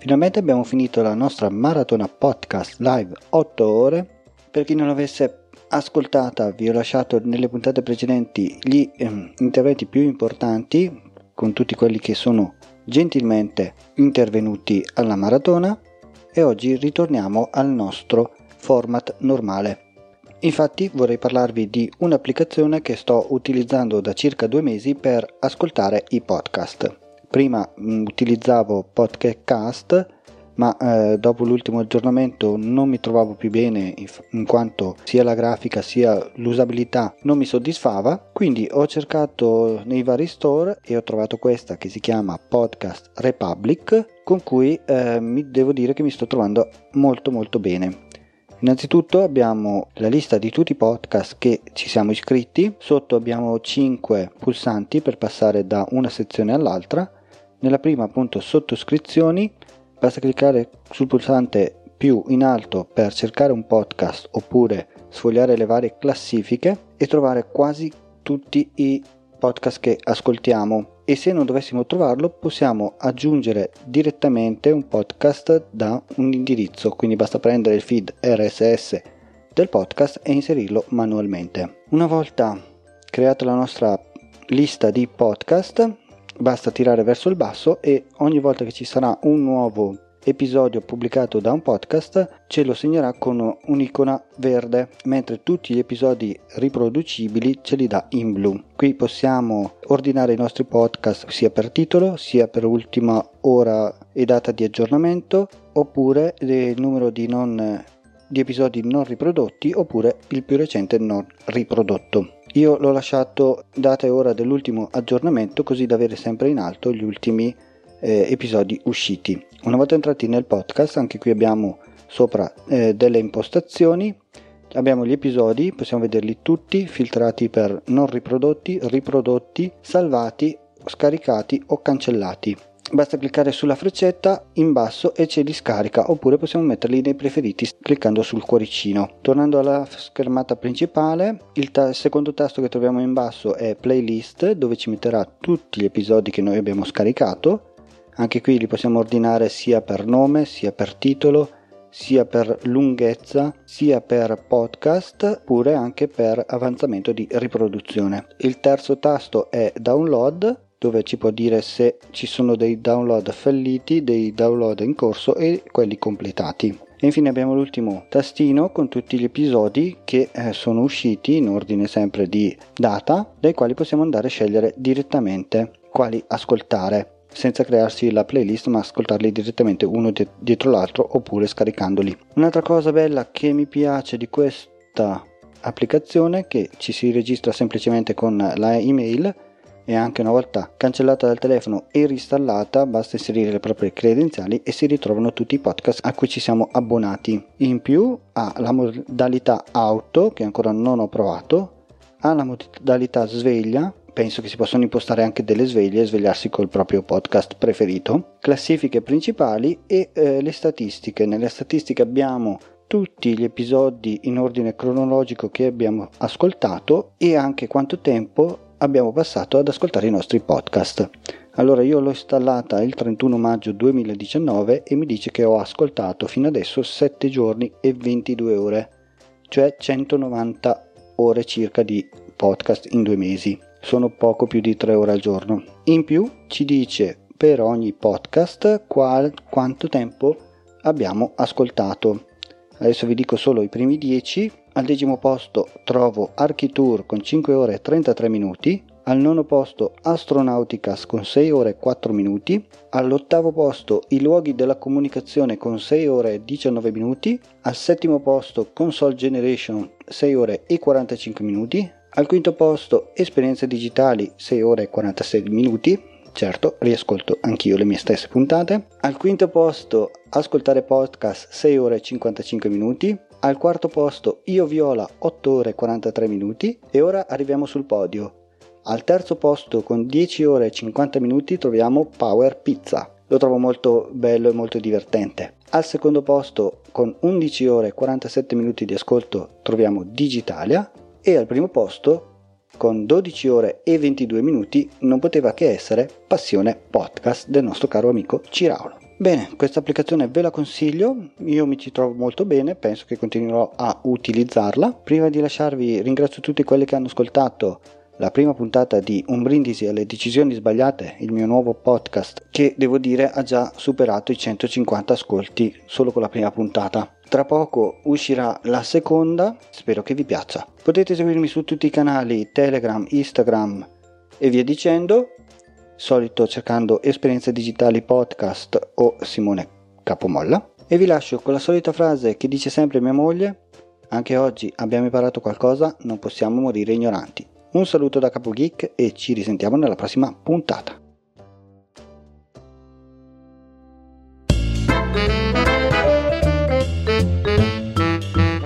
Finalmente abbiamo finito la nostra maratona podcast live 8 ore. Per chi non l'avesse ascoltata, vi ho lasciato nelle puntate precedenti gli ehm, interventi più importanti con tutti quelli che sono gentilmente intervenuti alla maratona e oggi ritorniamo al nostro format normale. Infatti vorrei parlarvi di un'applicazione che sto utilizzando da circa due mesi per ascoltare i podcast prima mh, mm, utilizzavo Podcast ma eh, dopo l'ultimo aggiornamento non mi trovavo più bene in quanto sia la grafica sia l'usabilità non mi soddisfava quindi ho cercato nei vari store e ho trovato questa che si chiama Podcast Republic con cui eh, mi devo dire che mi sto trovando molto molto bene. Innanzitutto abbiamo la lista di tutti i podcast che ci siamo iscritti, sotto abbiamo 5 pulsanti per passare da una sezione all'altra nella prima appunto sottoscrizioni basta cliccare sul pulsante più in alto per cercare un podcast oppure sfogliare le varie classifiche e trovare quasi tutti i podcast che ascoltiamo. E se non dovessimo trovarlo possiamo aggiungere direttamente un podcast da un indirizzo. Quindi basta prendere il feed RSS del podcast e inserirlo manualmente. Una volta creata la nostra lista di podcast basta tirare verso il basso e ogni volta che ci sarà un nuovo episodio pubblicato da un podcast ce lo segnerà con un'icona verde mentre tutti gli episodi riproducibili ce li dà in blu. Qui possiamo ordinare i nostri podcast sia per titolo sia per ultima ora e data di aggiornamento oppure il numero di, non, di episodi non riprodotti oppure il più recente non riprodotto io l'ho lasciato data e ora dell'ultimo aggiornamento così da avere sempre in alto gli ultimi eh, episodi usciti. Una volta entrati nel podcast, anche qui abbiamo sopra eh, delle impostazioni, abbiamo gli episodi, possiamo vederli tutti filtrati per non riprodotti, riprodotti, salvati, scaricati o cancellati basta cliccare sulla freccetta in basso e ce li scarica oppure possiamo metterli nei preferiti cliccando sul cuoricino. Tornando alla schermata principale il ta- secondo tasto che troviamo in basso è playlist dove ci metterà tutti gli episodi che noi abbiamo scaricato. Anche qui li possiamo ordinare sia per nome sia per titolo sia per lunghezza sia per podcast oppure anche per avanzamento di riproduzione. Il terzo tasto è download dove ci può dire se ci sono dei download falliti, dei download in corso e quelli completati. E infine abbiamo l'ultimo tastino con tutti gli episodi che eh, sono usciti in ordine sempre di data, dai quali possiamo andare a scegliere direttamente quali ascoltare senza crearsi la playlist ma ascoltarli direttamente uno dietro l'altro oppure scaricandoli. Un'altra cosa bella che mi piace di questa applicazione è che ci si registra semplicemente con la email e anche una volta cancellata dal telefono e reinstallata basta inserire le proprie credenziali e si ritrovano tutti i podcast a cui ci siamo abbonati. In più ha la modalità auto che ancora non ho provato, ha la modalità sveglia penso che si possano impostare anche delle sveglie e svegliarsi col proprio podcast preferito, classifiche principali e eh, le statistiche. Nelle statistiche abbiamo tutti gli episodi in ordine cronologico che abbiamo ascoltato e anche quanto tempo abbiamo passato ad ascoltare i nostri podcast. Allora io l'ho installata il 31 maggio 2019 e mi dice che ho ascoltato fino adesso 7 giorni e 22 ore, cioè 190 ore circa di podcast in due mesi. Sono poco più di 3 ore al giorno. In più ci dice per ogni podcast qual, quanto tempo abbiamo ascoltato. Adesso vi dico solo i primi 10 al decimo posto trovo Architour con 5 ore e 33 minuti. Al nono posto Astronauticas con 6 ore e 4 minuti. All'ottavo posto I luoghi della comunicazione con 6 ore e 19 minuti. Al settimo posto Console Generation 6 ore e 45 minuti. Al quinto posto Esperienze digitali 6 ore e 46 minuti. certo riascolto anch'io le mie stesse puntate. Al quinto posto ascoltare podcast 6 ore e 55 minuti. Al quarto posto Io Viola 8 ore e 43 minuti e ora arriviamo sul podio. Al terzo posto con 10 ore e 50 minuti troviamo Power Pizza. Lo trovo molto bello e molto divertente. Al secondo posto con 11 ore e 47 minuti di ascolto troviamo Digitalia e al primo posto con 12 ore e 22 minuti non poteva che essere Passione Podcast del nostro caro amico Ciraulo. Bene, questa applicazione ve la consiglio, io mi ci trovo molto bene, penso che continuerò a utilizzarla. Prima di lasciarvi ringrazio tutti quelli che hanno ascoltato la prima puntata di Un brindisi alle decisioni sbagliate, il mio nuovo podcast, che devo dire ha già superato i 150 ascolti solo con la prima puntata. Tra poco uscirà la seconda, spero che vi piaccia. Potete seguirmi su tutti i canali Telegram, Instagram e via dicendo, solito cercando Esperienze Digitali Podcast o Simone Capomolla. E vi lascio con la solita frase che dice sempre mia moglie, anche oggi abbiamo imparato qualcosa, non possiamo morire ignoranti. Un saluto da Capo Geek e ci risentiamo nella prossima puntata.